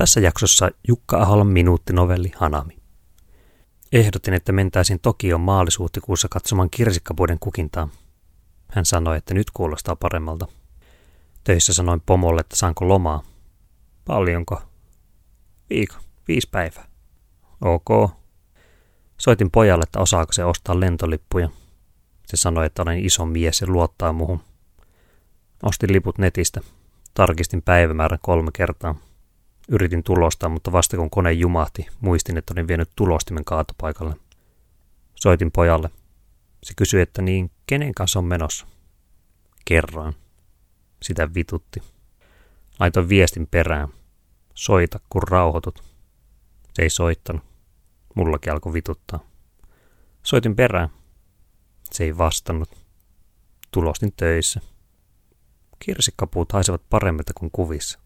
Tässä jaksossa Jukka Aholan minuuttinovelli Hanami. Ehdotin, että mentäisiin Tokioon maalisuhtikuussa katsomaan kirsikkapuiden kukintaa. Hän sanoi, että nyt kuulostaa paremmalta. Töissä sanoin pomolle, että saanko lomaa. Paljonko? Viikko, viisi päivää. Ok. Soitin pojalle, että osaako se ostaa lentolippuja. Se sanoi, että olen iso mies ja luottaa muhun. Ostin liput netistä. Tarkistin päivämäärän kolme kertaa. Yritin tulostaa, mutta vasta kun kone jumahti, muistin, että olin vienyt tulostimen kaatopaikalle. Soitin pojalle. Se kysyi, että niin, kenen kanssa on menossa? Kerroin. Sitä vitutti. Laitoin viestin perään. Soita, kun rauhoitut. Se ei soittanut. Mullakin alkoi vituttaa. Soitin perään. Se ei vastannut. Tulostin töissä. Kirsikkapuut haisevat paremmilta kuin kuvissa.